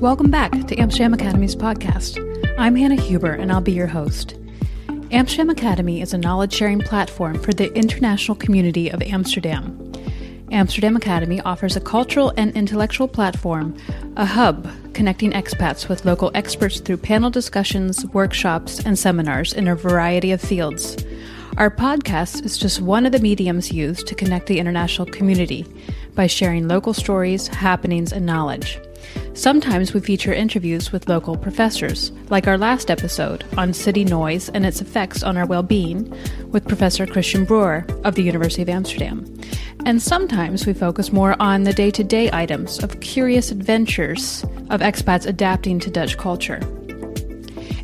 Welcome back to Amsterdam Academy's podcast. I'm Hannah Huber, and I'll be your host. Amsterdam Academy is a knowledge sharing platform for the international community of Amsterdam. Amsterdam Academy offers a cultural and intellectual platform, a hub connecting expats with local experts through panel discussions, workshops, and seminars in a variety of fields. Our podcast is just one of the mediums used to connect the international community by sharing local stories, happenings, and knowledge. Sometimes we feature interviews with local professors, like our last episode on city noise and its effects on our well being with Professor Christian Breuer of the University of Amsterdam. And sometimes we focus more on the day to day items of curious adventures of expats adapting to Dutch culture.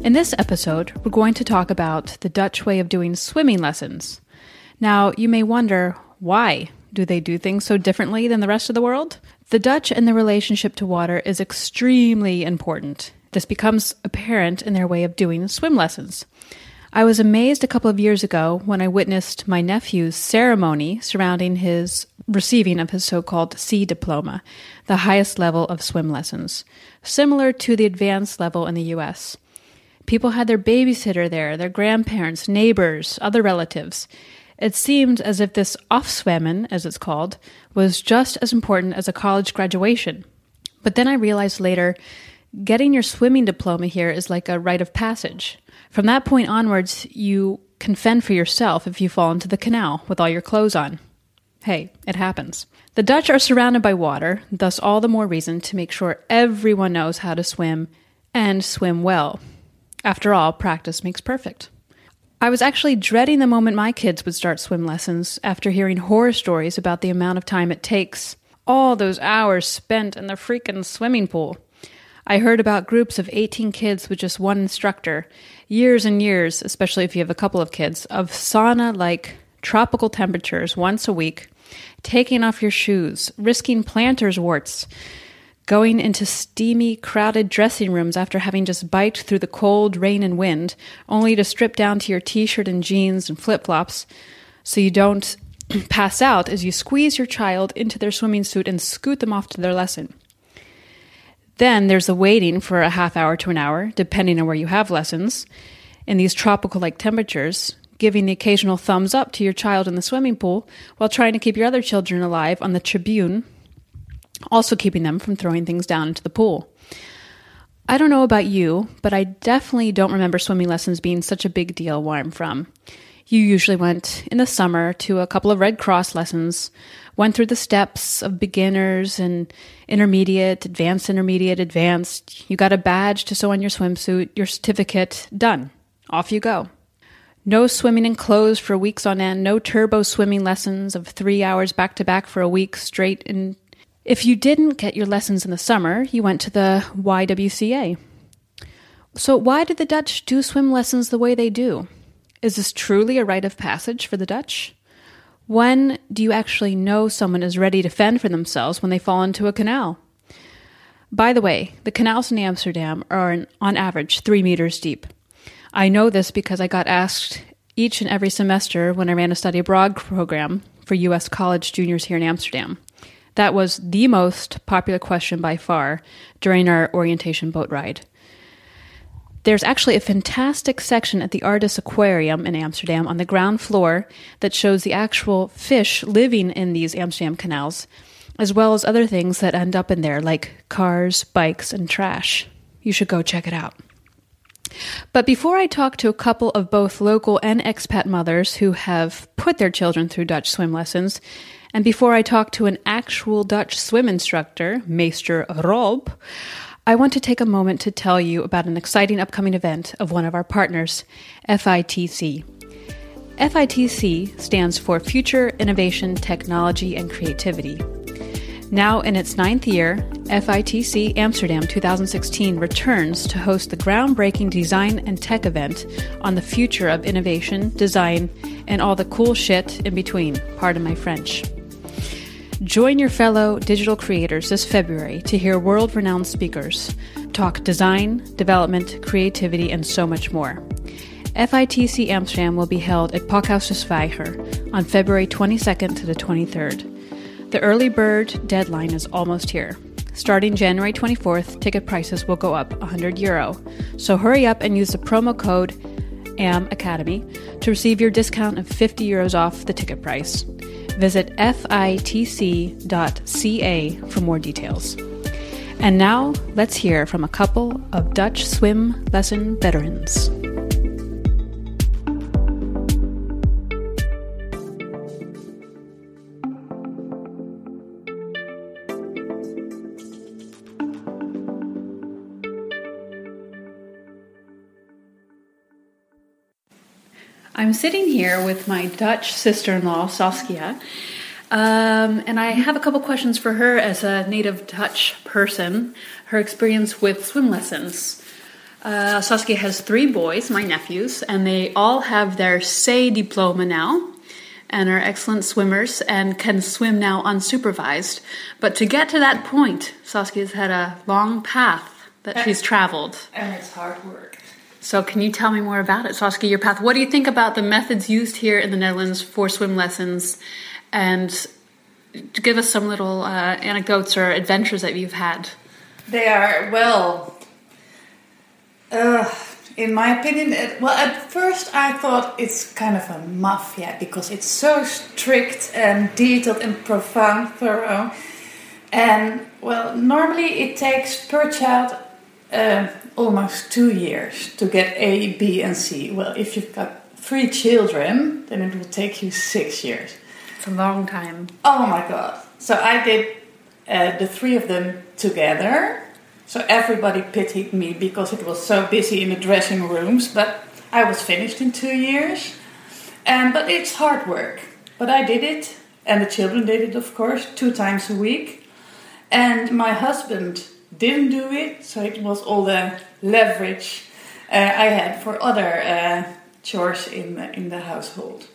In this episode, we're going to talk about the Dutch way of doing swimming lessons. Now, you may wonder why do they do things so differently than the rest of the world? The Dutch and their relationship to water is extremely important. This becomes apparent in their way of doing swim lessons. I was amazed a couple of years ago when I witnessed my nephew's ceremony surrounding his receiving of his so called C diploma, the highest level of swim lessons, similar to the advanced level in the US. People had their babysitter there, their grandparents, neighbors, other relatives. It seemed as if this Afzwemmen, as it's called, was just as important as a college graduation. But then I realized later, getting your swimming diploma here is like a rite of passage. From that point onwards, you can fend for yourself if you fall into the canal with all your clothes on. Hey, it happens. The Dutch are surrounded by water, thus, all the more reason to make sure everyone knows how to swim and swim well. After all, practice makes perfect. I was actually dreading the moment my kids would start swim lessons after hearing horror stories about the amount of time it takes. All those hours spent in the freaking swimming pool. I heard about groups of 18 kids with just one instructor, years and years, especially if you have a couple of kids, of sauna like tropical temperatures once a week, taking off your shoes, risking planter's warts, going into steamy, crowded dressing rooms after having just biked through the cold rain and wind, only to strip down to your t shirt and jeans and flip flops so you don't pass out as you squeeze your child into their swimming suit and scoot them off to their lesson. Then there's the waiting for a half hour to an hour, depending on where you have lessons, in these tropical like temperatures, giving the occasional thumbs up to your child in the swimming pool while trying to keep your other children alive on the tribune also keeping them from throwing things down into the pool. I don't know about you, but I definitely don't remember swimming lessons being such a big deal where I'm from. You usually went in the summer to a couple of Red Cross lessons, went through the steps of beginners and intermediate, advanced intermediate, advanced. You got a badge to sew on your swimsuit, your certificate, done. Off you go. No swimming in clothes for weeks on end, no turbo swimming lessons of three hours back to back for a week straight in if you didn't get your lessons in the summer, you went to the YWCA. So, why did the Dutch do swim lessons the way they do? Is this truly a rite of passage for the Dutch? When do you actually know someone is ready to fend for themselves when they fall into a canal? By the way, the canals in Amsterdam are, on average, three meters deep. I know this because I got asked each and every semester when I ran a study abroad program for U.S. college juniors here in Amsterdam. That was the most popular question by far during our orientation boat ride. There's actually a fantastic section at the Artis Aquarium in Amsterdam on the ground floor that shows the actual fish living in these Amsterdam canals, as well as other things that end up in there, like cars, bikes, and trash. You should go check it out. But before I talk to a couple of both local and expat mothers who have put their children through Dutch swim lessons, and before I talk to an actual Dutch swim instructor, Meester Rob, I want to take a moment to tell you about an exciting upcoming event of one of our partners, FITC. FITC stands for Future Innovation, Technology, and Creativity. Now in its ninth year, FITC Amsterdam 2016 returns to host the groundbreaking design and tech event on the future of innovation, design, and all the cool shit in between. Pardon my French. Join your fellow digital creators this February to hear world renowned speakers talk design, development, creativity, and so much more. FITC Amsterdam will be held at Pakhuis de Zwijger on February 22nd to the 23rd. The early bird deadline is almost here. Starting January 24th, ticket prices will go up 100 euro. So hurry up and use the promo code AM Academy to receive your discount of 50 euros off the ticket price. Visit fitc.ca for more details. And now, let's hear from a couple of Dutch swim lesson veterans. I'm sitting here with my Dutch sister in law, Saskia, um, and I have a couple questions for her as a native Dutch person, her experience with swim lessons. Uh, Saskia has three boys, my nephews, and they all have their C diploma now and are excellent swimmers and can swim now unsupervised. But to get to that point, Saskia's had a long path that she's traveled. And it's hard work. So, can you tell me more about it, Saskia, your path? What do you think about the methods used here in the Netherlands for swim lessons? And give us some little uh, anecdotes or adventures that you've had. They are, well, uh, in my opinion, it, well, at first I thought it's kind of a mafia because it's so strict and detailed and profound, thorough. And, well, normally it takes per child uh, almost two years to get A, B, and C. Well, if you've got three children, then it will take you six years. It's a long time. Oh my god. So I did uh, the three of them together. So everybody pitied me because it was so busy in the dressing rooms, but I was finished in two years. And but it's hard work. But I did it, and the children did it, of course, two times a week. And my husband didn't do it, so it was all the leverage uh, I had for other uh, chores in the, in the household.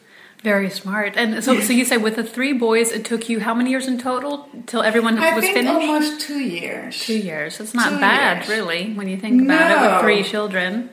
Very smart. And so, so you say with the three boys, it took you how many years in total till everyone I was think finished? almost two years. Two years. It's not Two bad, years. really, when you think about it with three children.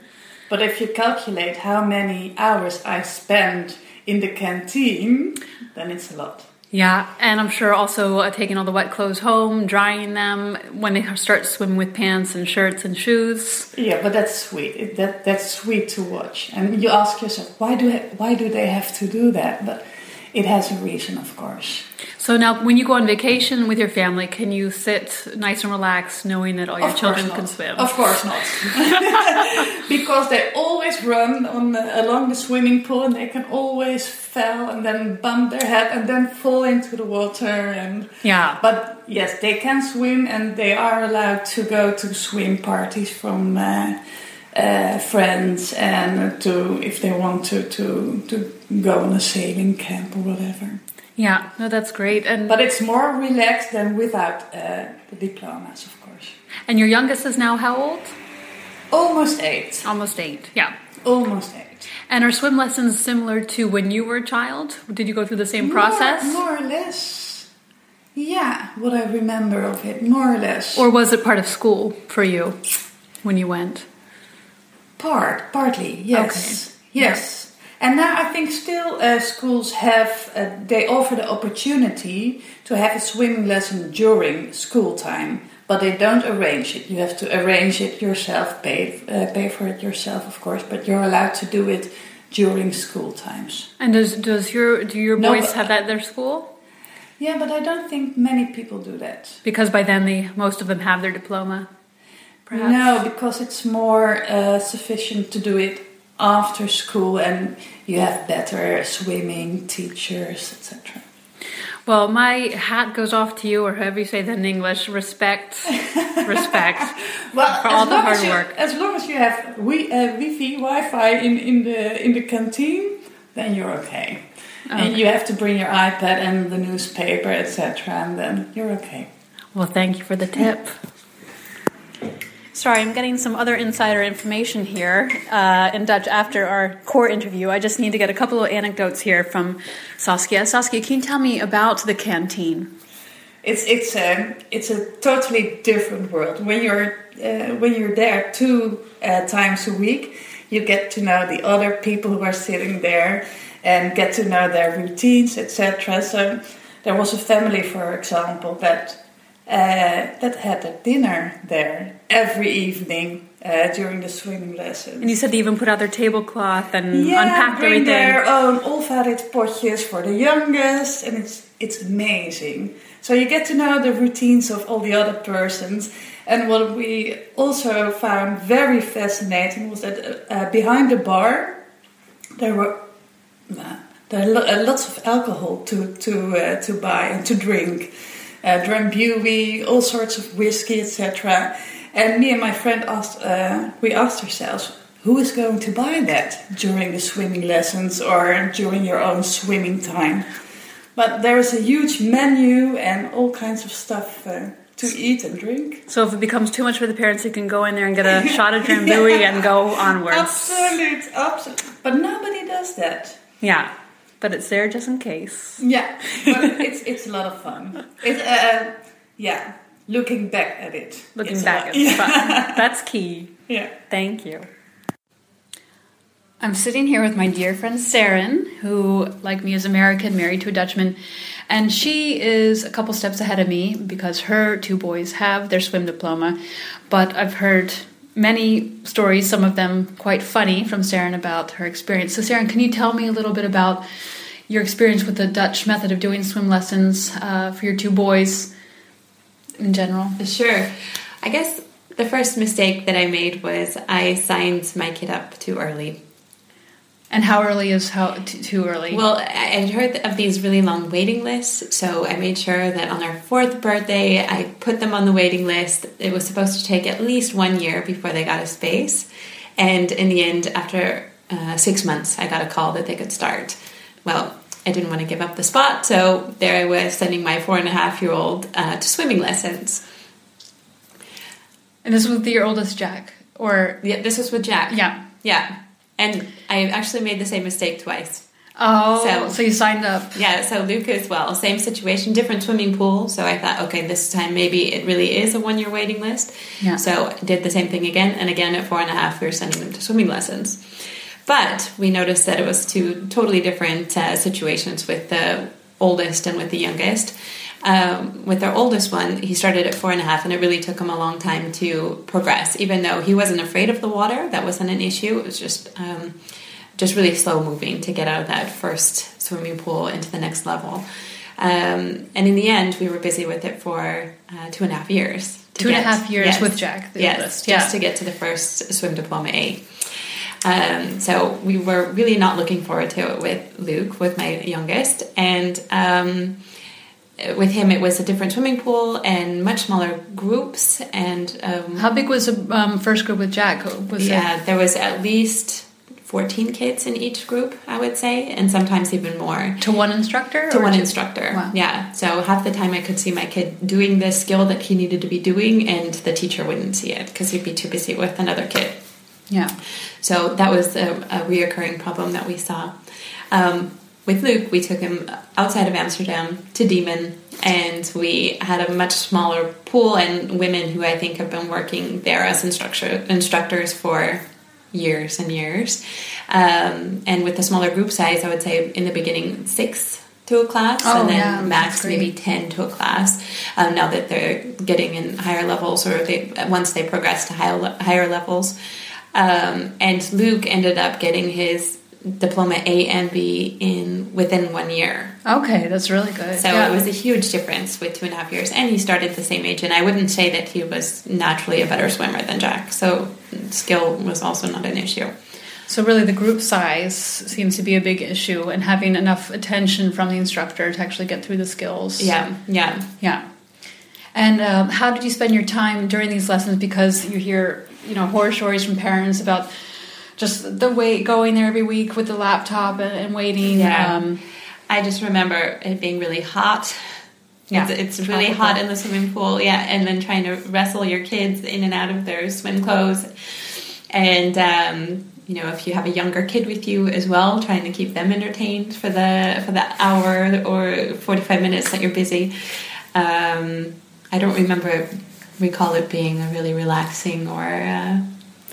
But if you calculate how many hours I spend in the canteen, then it's a lot. Yeah, and I'm sure also uh, taking all the wet clothes home, drying them when they start swimming with pants and shirts and shoes. Yeah, but that's sweet. That that's sweet to watch. And you ask yourself, why do why do they have to do that? But it has a reason, of course. So now, when you go on vacation with your family, can you sit nice and relaxed, knowing that all your Of children can swim? Of course not. because they always run on the, along the swimming pool and they can always fall and then bump their head and then fall into the water and Yeah. but yes they can swim and they are allowed to go to swim parties from uh, uh, friends and to if they want to to to go on a sailing camp or whatever Yeah, no, that's great. And but it's more relaxed than without uh, the diplomas of course and your youngest is now how old? almost eight Almost eight. Yeah. almost eight And are swim lessons similar to when you were a child? Did you go through the same process? More, more or less. Yeah, what I remember of it, more or less. Or was it part of school for you when you went? Part, partly, yes, yes. And now I think still uh, schools have uh, they offer the opportunity to have a swimming lesson during school time, but they don't arrange it. You have to arrange it yourself, pay uh, pay for it yourself, of course. But you're allowed to do it during school times. And does does your do your boys have that at their school? Yeah, but I don't think many people do that. Because by then they most of them have their diploma. Perhaps. No, because it's more uh, sufficient to do it after school, and you have better swimming teachers, etc. Well, my hat goes off to you, or however you say that in English. Respect, respect Well, for all the hard you, work. as long as you have wi- uh, Wi-Fi, Wi-Fi in, in the in the canteen, then you're okay. And you have to bring your iPad and the newspaper, etc., and then you're okay. Well, thank you for the tip. Sorry, I'm getting some other insider information here uh, in Dutch after our core interview. I just need to get a couple of anecdotes here from Saskia. Saskia, can you tell me about the canteen? It's it's a it's a totally different world. When you're uh, when you're there two uh, times a week, you get to know the other people who are sitting there and get to know their routines, etc. So there was a family, for example, that that had their dinner there every evening uh, during the swimming lessons. And you said they even put out their tablecloth and yeah, unpacked bring everything. their own olvarit potjes for the youngest, and it's it's amazing. So you get to know the routines of all the other persons. And what we also found very fascinating was that uh, behind the bar there were uh, there are uh, lots of alcohol to to uh, to buy and to drink, uh, drambuie, all sorts of whiskey, etc. And me and my friend asked, uh, we asked ourselves, who is going to buy that during the swimming lessons or during your own swimming time? But there is a huge menu and all kinds of stuff uh, to eat and drink. So if it becomes too much for the parents, you can go in there and get a shot of drambuie and go onwards. Absolute, absolute. But nobody does that. Yeah, but it's there just in case. Yeah, but it's it's a lot of fun. It, uh, yeah, looking back at it. Looking back, at it's yeah. That's key. yeah. Thank you. I'm sitting here with my dear friend Saren, who, like me, is American, married to a Dutchman, and she is a couple steps ahead of me because her two boys have their swim diploma. But I've heard many stories, some of them quite funny, from Saren about her experience. So, Saren, can you tell me a little bit about your experience with the Dutch method of doing swim lessons uh, for your two boys in general? Sure. I guess the first mistake that I made was I signed my kid up too early. And how early is how t- too early? Well, I I'd heard of these really long waiting lists, so I made sure that on our fourth birthday, I put them on the waiting list. It was supposed to take at least one year before they got a space. And in the end, after uh, six months, I got a call that they could start. Well, I didn't want to give up the spot, so there I was sending my four and a half year old uh, to swimming lessons. and this was with your oldest Jack, or Yeah, this was with Jack. yeah. Yeah. And I actually made the same mistake twice. Oh, So- so, you signed up. Yeah, so Luke as well. Same situation, different swimming pool. So I thought, okay, this time maybe it really is a one year waiting list. Yeah. So I did the same thing again. And again, at four and a half, we were sending them to swimming lessons. But we noticed that it was two totally different uh, situations with the oldest and with the youngest. Um, with our oldest one, he started at four and a half, and it really took him a long time to progress. Even though he wasn't afraid of the water, that wasn't an issue. It was just um, just really slow moving to get out of that first swimming pool into the next level. Um, and in the end, we were busy with it for uh, two and a half years. Two and a half years yes. with Jack, the yes, oldest. just to get to the first swim diploma A. Um, so we were really not looking forward to it with Luke, with my youngest, and um, with him it was a different swimming pool and much smaller groups. And um, How big was the um, first group with Jack? Was it- yeah, there was at least fourteen kids in each group, I would say, and sometimes even more to one instructor? to one instructor. Wow. Yeah. So half the time I could see my kid doing the skill that he needed to be doing, and the teacher wouldn't see it because he'd be too busy with another kid. Yeah. So that was a, a reoccurring problem that we saw. Um, with Luke, we took him outside of Amsterdam to Diemen, and we had a much smaller pool and women who I think have been working there as instructor, instructors for years and years. Um, and with the smaller group size, I would say in the beginning six to a class, Oh, and then yeah, max maybe 10 to a class. Um, now that they're getting in higher levels or they once they progress to higher, higher levels. Um, and luke ended up getting his diploma a and b in within one year Okay, that's really good. so Yeah. it was a huge difference with two and a half years and he started the same age and i wouldn't say that he was naturally a better swimmer than jack so skill was also not an issue So really, the group size seems to be a big issue, and having enough attention from the instructor to actually get through the skills. yeah yeah Yeah. And um, how did you spend your time during these lessons? Because you hear, you know, horror stories from parents about just the wait going there every week with the laptop and, and waiting. Yeah. Um, I just remember it being really hot. Yeah, It's, it's really hot in the swimming pool, yeah, and then trying to wrestle your kids in and out of their swim clothes. And, um, you know, if you have a younger kid with you as well, trying to keep them entertained for the for the hour or 45 minutes that you're busy. Um, I don't remember, recall it being a really relaxing or uh,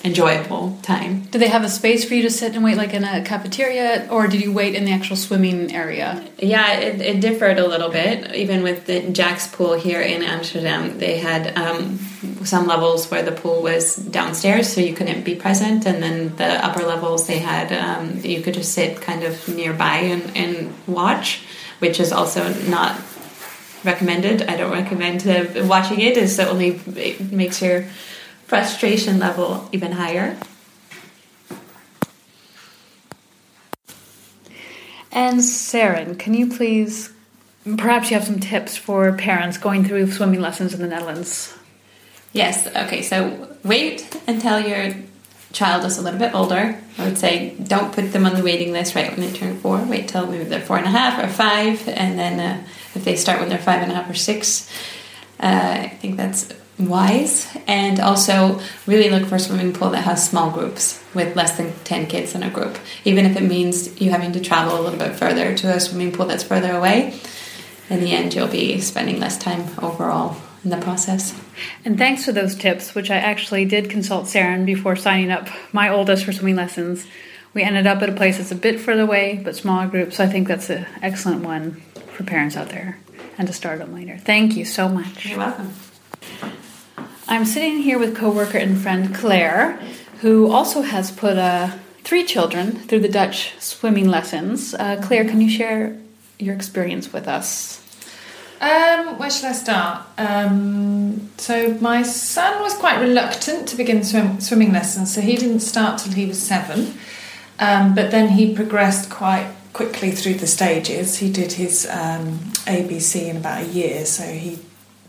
enjoyable time. Do they have a space for you to sit and wait, like in a cafeteria, or did you wait in the actual swimming area? Yeah, it, it differed a little bit. Even with the Jack's pool here in Amsterdam, they had um, some levels where the pool was downstairs, so you couldn't be present, and then the upper levels they had um, you could just sit kind of nearby and, and watch, which is also not recommended. I don't recommend uh, watching it. It's only it makes your frustration level even higher. And Saren, can you please, perhaps you have some tips for parents going through swimming lessons in the Netherlands? Yes. Okay. So wait until your child is a little bit older. I would say don't put them on the waiting list right when they turn four. Wait till maybe they're four and a half or five, and then uh, if they start when they're five and a half or six, uh, I think that's wise and also really look for a swimming pool that has small groups with less than 10 kids in a group. Even if it means you having to travel a little bit further to a swimming pool that's further away in the end you'll be spending less time overall in the process. And thanks for those tips which i actually did consult Saren before signing up my oldest for swimming lessons. We ended up at a place that's a bit further away but smaller groups so i think that's an excellent one for parents out there and to start them later. Thank you so much. You're welcome I'm sitting here with coworker and friend Claire, who also has put uh, three children through the Dutch swimming lessons. Uh, Claire, can you share your experience with us? Um, where should I start? Um, so my son was quite reluctant to begin swim, swimming lessons, so he didn't start till he was seven. Um, but then he progressed quite quickly through the stages. He did his um, ABC in about a year, so he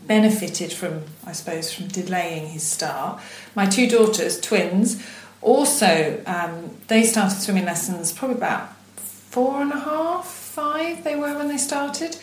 benefited from, I suppose, from delaying his start. My two daughters, twins, also um, they started swimming lessons probably about four and a half, five they were when they started.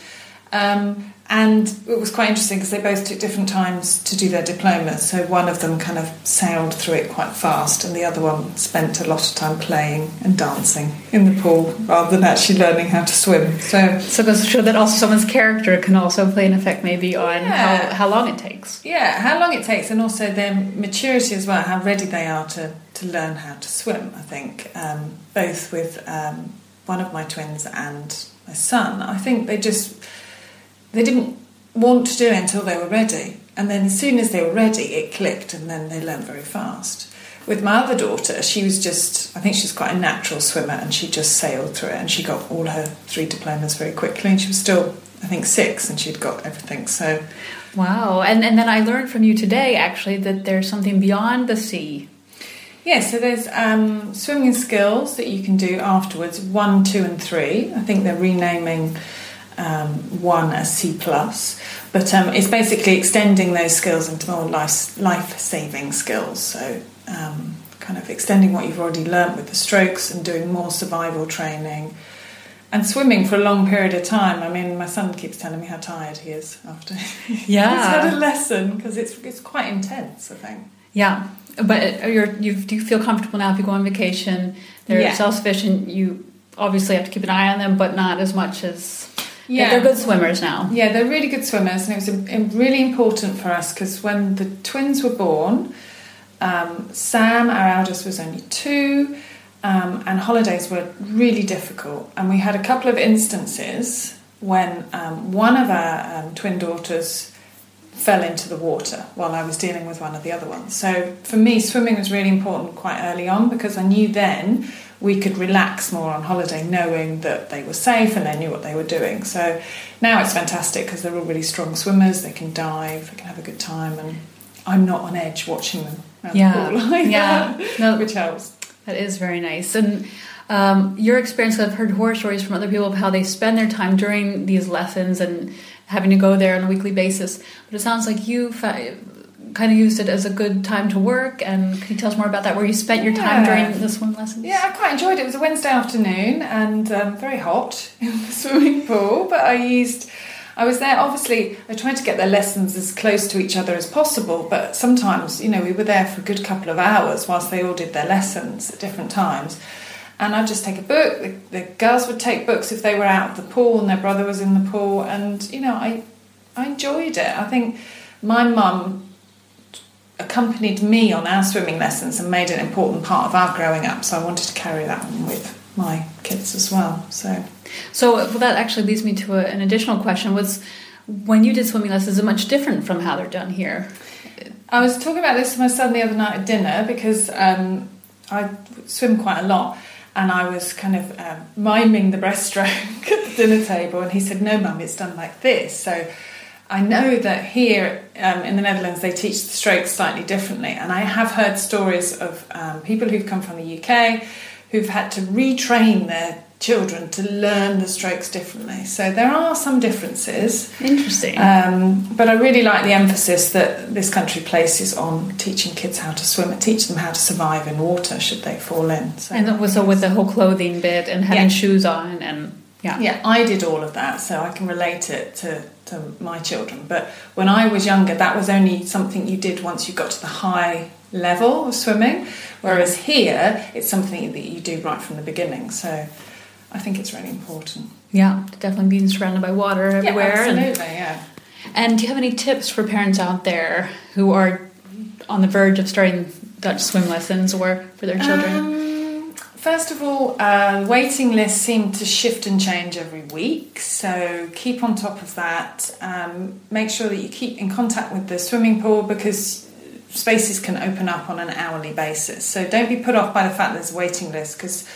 Um, and it was quite interesting because they both took different times to do their diplomas. So one of them kind of sailed through it quite fast, and the other one spent a lot of time playing and dancing in the pool rather than actually learning how to swim. So, so it goes to show that also someone's character can also play an effect maybe on yeah. how, how long it takes. Yeah, how long it takes, and also their maturity as well, how ready they are to, to learn how to swim. I think um, both with um, one of my twins and my son, I think they just they didn't want to do it until they were ready. And then as soon as they were ready, it clicked and then they learned very fast. With my other daughter, she was just, I think she's quite a natural swimmer and she just sailed through it and she got all her three diplomas very quickly and she was still, I think, six and she'd got everything. So. Wow. And, and then I learned from you today actually that there's something beyond the C. Yeah, so there's um, swimming skills that you can do afterwards one, two, and three. I think they're renaming um, one as C plus, but um, it's basically extending those skills into more life life saving skills. So um, kind of extending what you've already learnt with the strokes and doing more survival training. And swimming for a long period of time. I mean, my son keeps telling me how tired he is after yeah. he's had a lesson because it's it's quite intense. I think. Yeah, but you're you do you feel comfortable now if you go on vacation? They're yeah. self sufficient. You obviously have to keep an eye on them, but not as much as yeah, they're good swimmers now. Yeah, they're really good swimmers, and it was really important for us because when the twins were born, um, Sam, our eldest, was only two, um, and holidays were really difficult. And we had a couple of instances when um, one of our um, twin daughters fell into the water while I was dealing with one of the other ones. So for me, swimming was really important quite early on because I knew then we could relax more on holiday knowing that they were safe and they knew what they were doing. So now it's fantastic because they're all really strong swimmers, they can dive, they can have a good time, and I'm not on edge watching them. Yeah, the yeah, no, which helps. That is very nice. And um, your experience, I've heard horror stories from other people of how they spend their time during these lessons and having to go there on a weekly basis. But it sounds like you kind of used it as a good time to work. And can you tell us more about that? Where you spent your time yeah. during the swim lessons? Yeah, I quite enjoyed it. It was a Wednesday afternoon and um, very hot in the swimming pool, but I used. I was there, obviously, I tried to get their lessons as close to each other as possible, but sometimes, you know, we were there for a good couple of hours whilst they all did their lessons at different times. And I'd just take a book, the, the girls would take books if they were out of the pool and their brother was in the pool, and, you know, I, I enjoyed it. I think my mum accompanied me on our swimming lessons and made it an important part of our growing up. So I wanted to carry that on with my kids as well. So, so well, that actually leads me to a, an additional question: was when you did swimming lessons, is it much different from how they're done here? I was talking about this to my son the other night at dinner because um, I swim quite a lot. And I was kind of um, miming the breaststroke at the dinner table, and he said, "No, mum, it's done like this." So I know that here um, in the Netherlands they teach the strokes slightly differently, and I have heard stories of um, people who've come from the UK who've had to retrain their children to learn the strokes differently. So there are some differences. Interesting. Um, but I really like the emphasis that this country places on teaching kids how to swim and teach them how to survive in water should they fall in. So, and also with the whole clothing bit and having yeah. shoes on and yeah. Yeah, I did all of that, so I can relate it to, to my children. But when I was younger, that was only something you did once you got to the high level of swimming. Whereas here, it's something that you do right from the beginning. So I think it's really important. Yeah, definitely being surrounded by water everywhere. Yeah, absolutely, and, yeah. And do you have any tips for parents out there who are on the verge of starting Dutch swim lessons or for their children? Um, first of all, uh, waiting lists seem to shift and change every week, so keep on top of that. Um, make sure that you keep in contact with the swimming pool because spaces can open up on an hourly basis. So don't be put off by the fact there's a waiting list because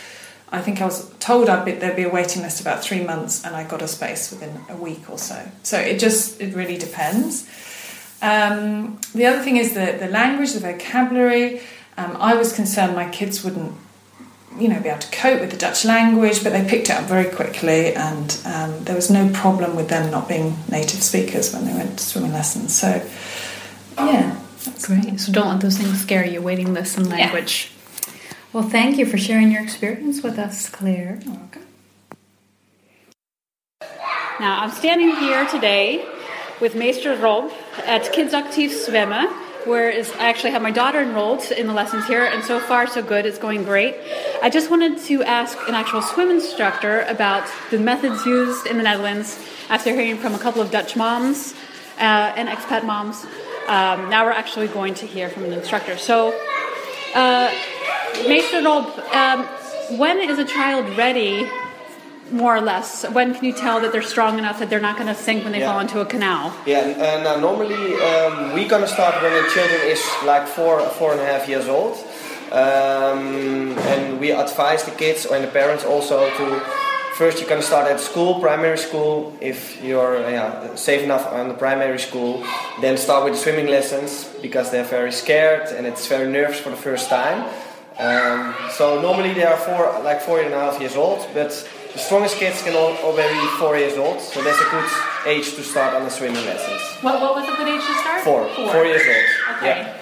I think I was told I'd be, there'd be a waiting list about three months and I got a space within a week or so. So it just, it really depends. Um, the other thing is the, the language, the vocabulary. Um, I was concerned my kids wouldn't, you know, be able to cope with the Dutch language, but they picked it up very quickly, and um, there was no problem with them not being native speakers when they went to swimming lessons. So, yeah, that's great. So don't let those things scare you. Waiting lists and language. Yeah. Well, thank you for sharing your experience with us, Claire. You're welcome. Now, I'm standing here today with Meester Rob at Kids Actief Zwemmen, where is, I actually have my daughter enrolled in the lessons here, and so far so good. It's going great. I just wanted to ask an actual swim instructor about the methods used in the Netherlands after hearing from a couple of Dutch moms uh, and expat moms um, now we're actually going to hear from an instructor. So, uh, Meester Rob, um, when is a child ready, more or less? When can you tell that they're strong enough that they're not going to sink when they yeah. fall into a canal? Yeah, and uh, normally um, we're going to start when the children is like four, four and a half years old. Um, and we advise the kids and the parents also to first you can start at school, primary school, if you're yeah, safe enough on the primary school. Then start with swimming lessons because they're very scared and it's very nervous for the first time. Um, so normally they are four, like four and a half years old, but the strongest kids can already be four years old. So that's a good age to start on the swimming lessons. What, what was a good age to start? Four. Four, four years old. Okay. Yeah.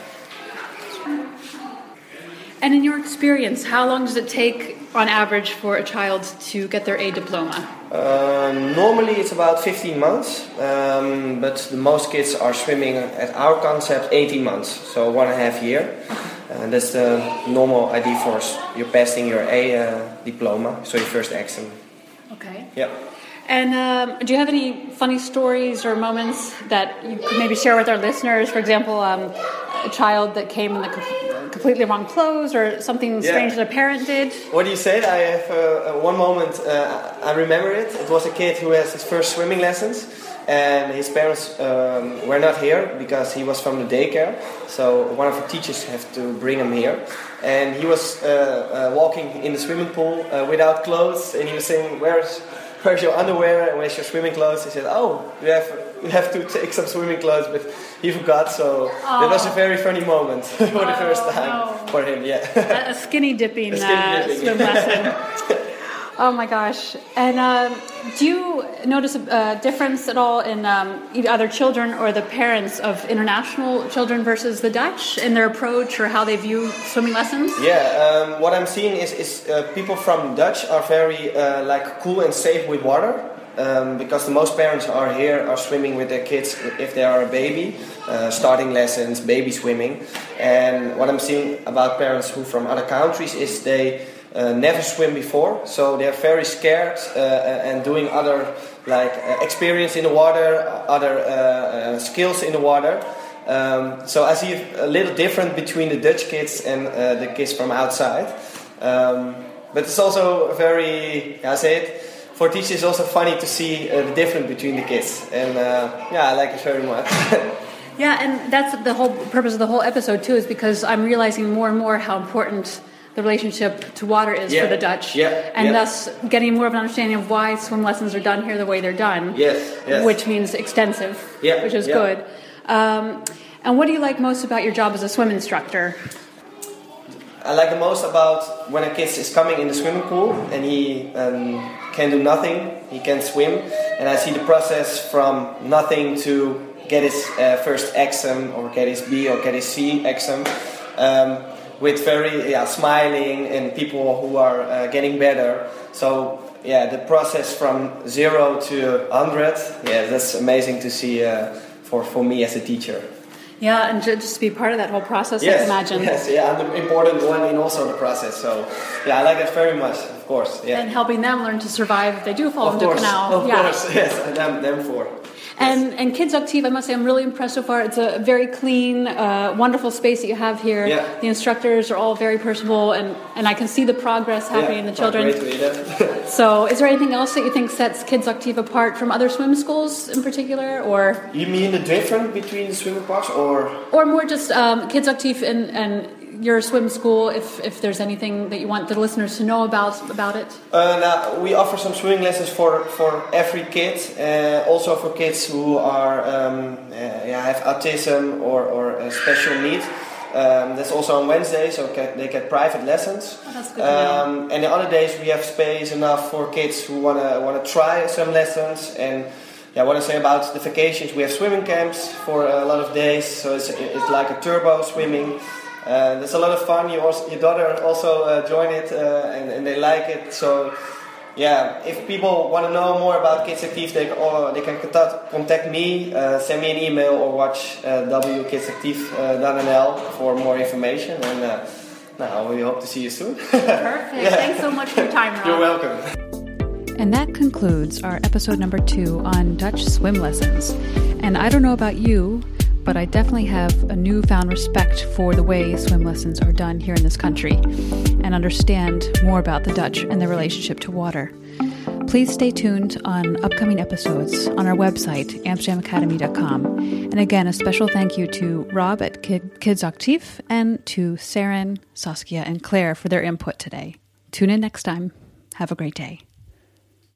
And in your experience, how long does it take on average for a child to get their A diploma? Um, normally it's about 15 months, um, but the most kids are swimming at our concept 18 months, so one and a half year. And that's the normal ID for you're passing your A uh, diploma, so your first exam. Okay. Yeah. And um, do you have any funny stories or moments that you could maybe share with our listeners? For example, um, a child that came in the completely wrong clothes or something yeah. strange that a parent did? What do you say? I have uh, one moment, uh, I remember it. It was a kid who has his first swimming lessons, and his parents um, were not here because he was from the daycare. So one of the teachers have to bring him here. And he was uh, uh walking in the swimming pool uh, without clothes, and he was saying, Where's where's your underwear and where's your swimming clothes? He said, oh, you have, you have to take some swimming clothes, but he forgot. So oh. it was a very funny moment for oh, the first time no. for him. Yeah, a skinny dipping, a skinny uh, dipping. swim lesson. Oh my gosh. And um, do you notice a, a, difference at all in um, either children or the parents of international children versus the Dutch in their approach or how they view swimming lessons? Yeah, um, what I'm seeing is, is uh, people from Dutch are very uh, like cool and safe with water. Um, because the most parents are here are swimming with their kids if they are a baby, uh, starting lessons, baby swimming. And what I'm seeing about parents who from other countries is they uh, never swim before, so they're very scared uh, and doing other like uh, experience in the water, other uh, uh, skills in the water. Um, so I see a little different between the Dutch kids and uh, the kids from outside. Um, but it's also very, I say it, for teachers it's also funny to see uh, the difference between the kids. And uh, yeah, I like it very much. yeah, and that's the whole purpose of the whole episode too, is because I'm realizing more and more how important the relationship to water is Yeah. for the Dutch, Yeah, and yeah. thus getting more of an understanding of why swim lessons are done here the way they're done. Yes, yes. which means extensive, Yeah, which is good. Um, and what do you like most about your job as a swim instructor? I like the most about when a kid is coming in the swimming pool and he um, can do nothing, he can swim, and I see the process from nothing to get his uh, first exam or get his B or get his C exam um, with very yeah, smiling and people who are uh, getting better. So yeah, the process from zero to hundred, yeah, that's amazing to see uh, for for me as a teacher. Yeah, and just to be part of that whole process, I Yes, can imagine. Yes, yeah, I'm the important one in also the process. So, yeah, I like it very much. Of course, yeah. And helping them learn to survive if they do fall of into course, canal. of yeah. course, yes, and them, them for. And and Kids Active, I must say, I'm really impressed so far. It's a very clean, uh, wonderful space that you have here. Yeah. The instructors are all very personable, and, and I can see the progress happening yeah, in the children. Great to hear that. So, is there anything else that you think sets Kids Active apart from other swim schools in particular, or you mean the difference between the swimming parks, or or more just um, Kids Active and, and your swim school? If if there's anything that you want the listeners to know about about it. Uh, now, we offer some swimming lessons for, for every kid, uh, also for kids who are um, uh, yeah, have autism or, or a special need. Um, that's also on Wednesday, so ca- they get private lessons. Oh, that's good to know. Um, and the other days we have space enough for kids who wanna wanna try some lessons. And yeah, I want to say about the vacations, we have swimming camps for a lot of days, so it's, it's like a turbo swimming. Uh, there's a lot of fun. You also, your daughter also uh, joined it, uh, and, and they like it. So, yeah, if people want to know more about Kids Active, they, or they can contact, contact me, uh, send me an email, or watch uh, wkidsactive.nl for more information. And uh, now we hope to see you soon. Perfect. Thanks so much for your time, Rob. You're welcome. And that concludes our episode number two on Dutch swim lessons. And I don't know about you, but I definitely have a newfound respect for the way swim lessons are done here in this country and understand more about the Dutch and their relationship to water. Please stay tuned on upcoming episodes on our website, amsterdamacademy.com. And again, a special thank you to Rob at Kid, Kids Active and to Saren, Saskia, and Claire for their input today. Tune in next time. Have a great day.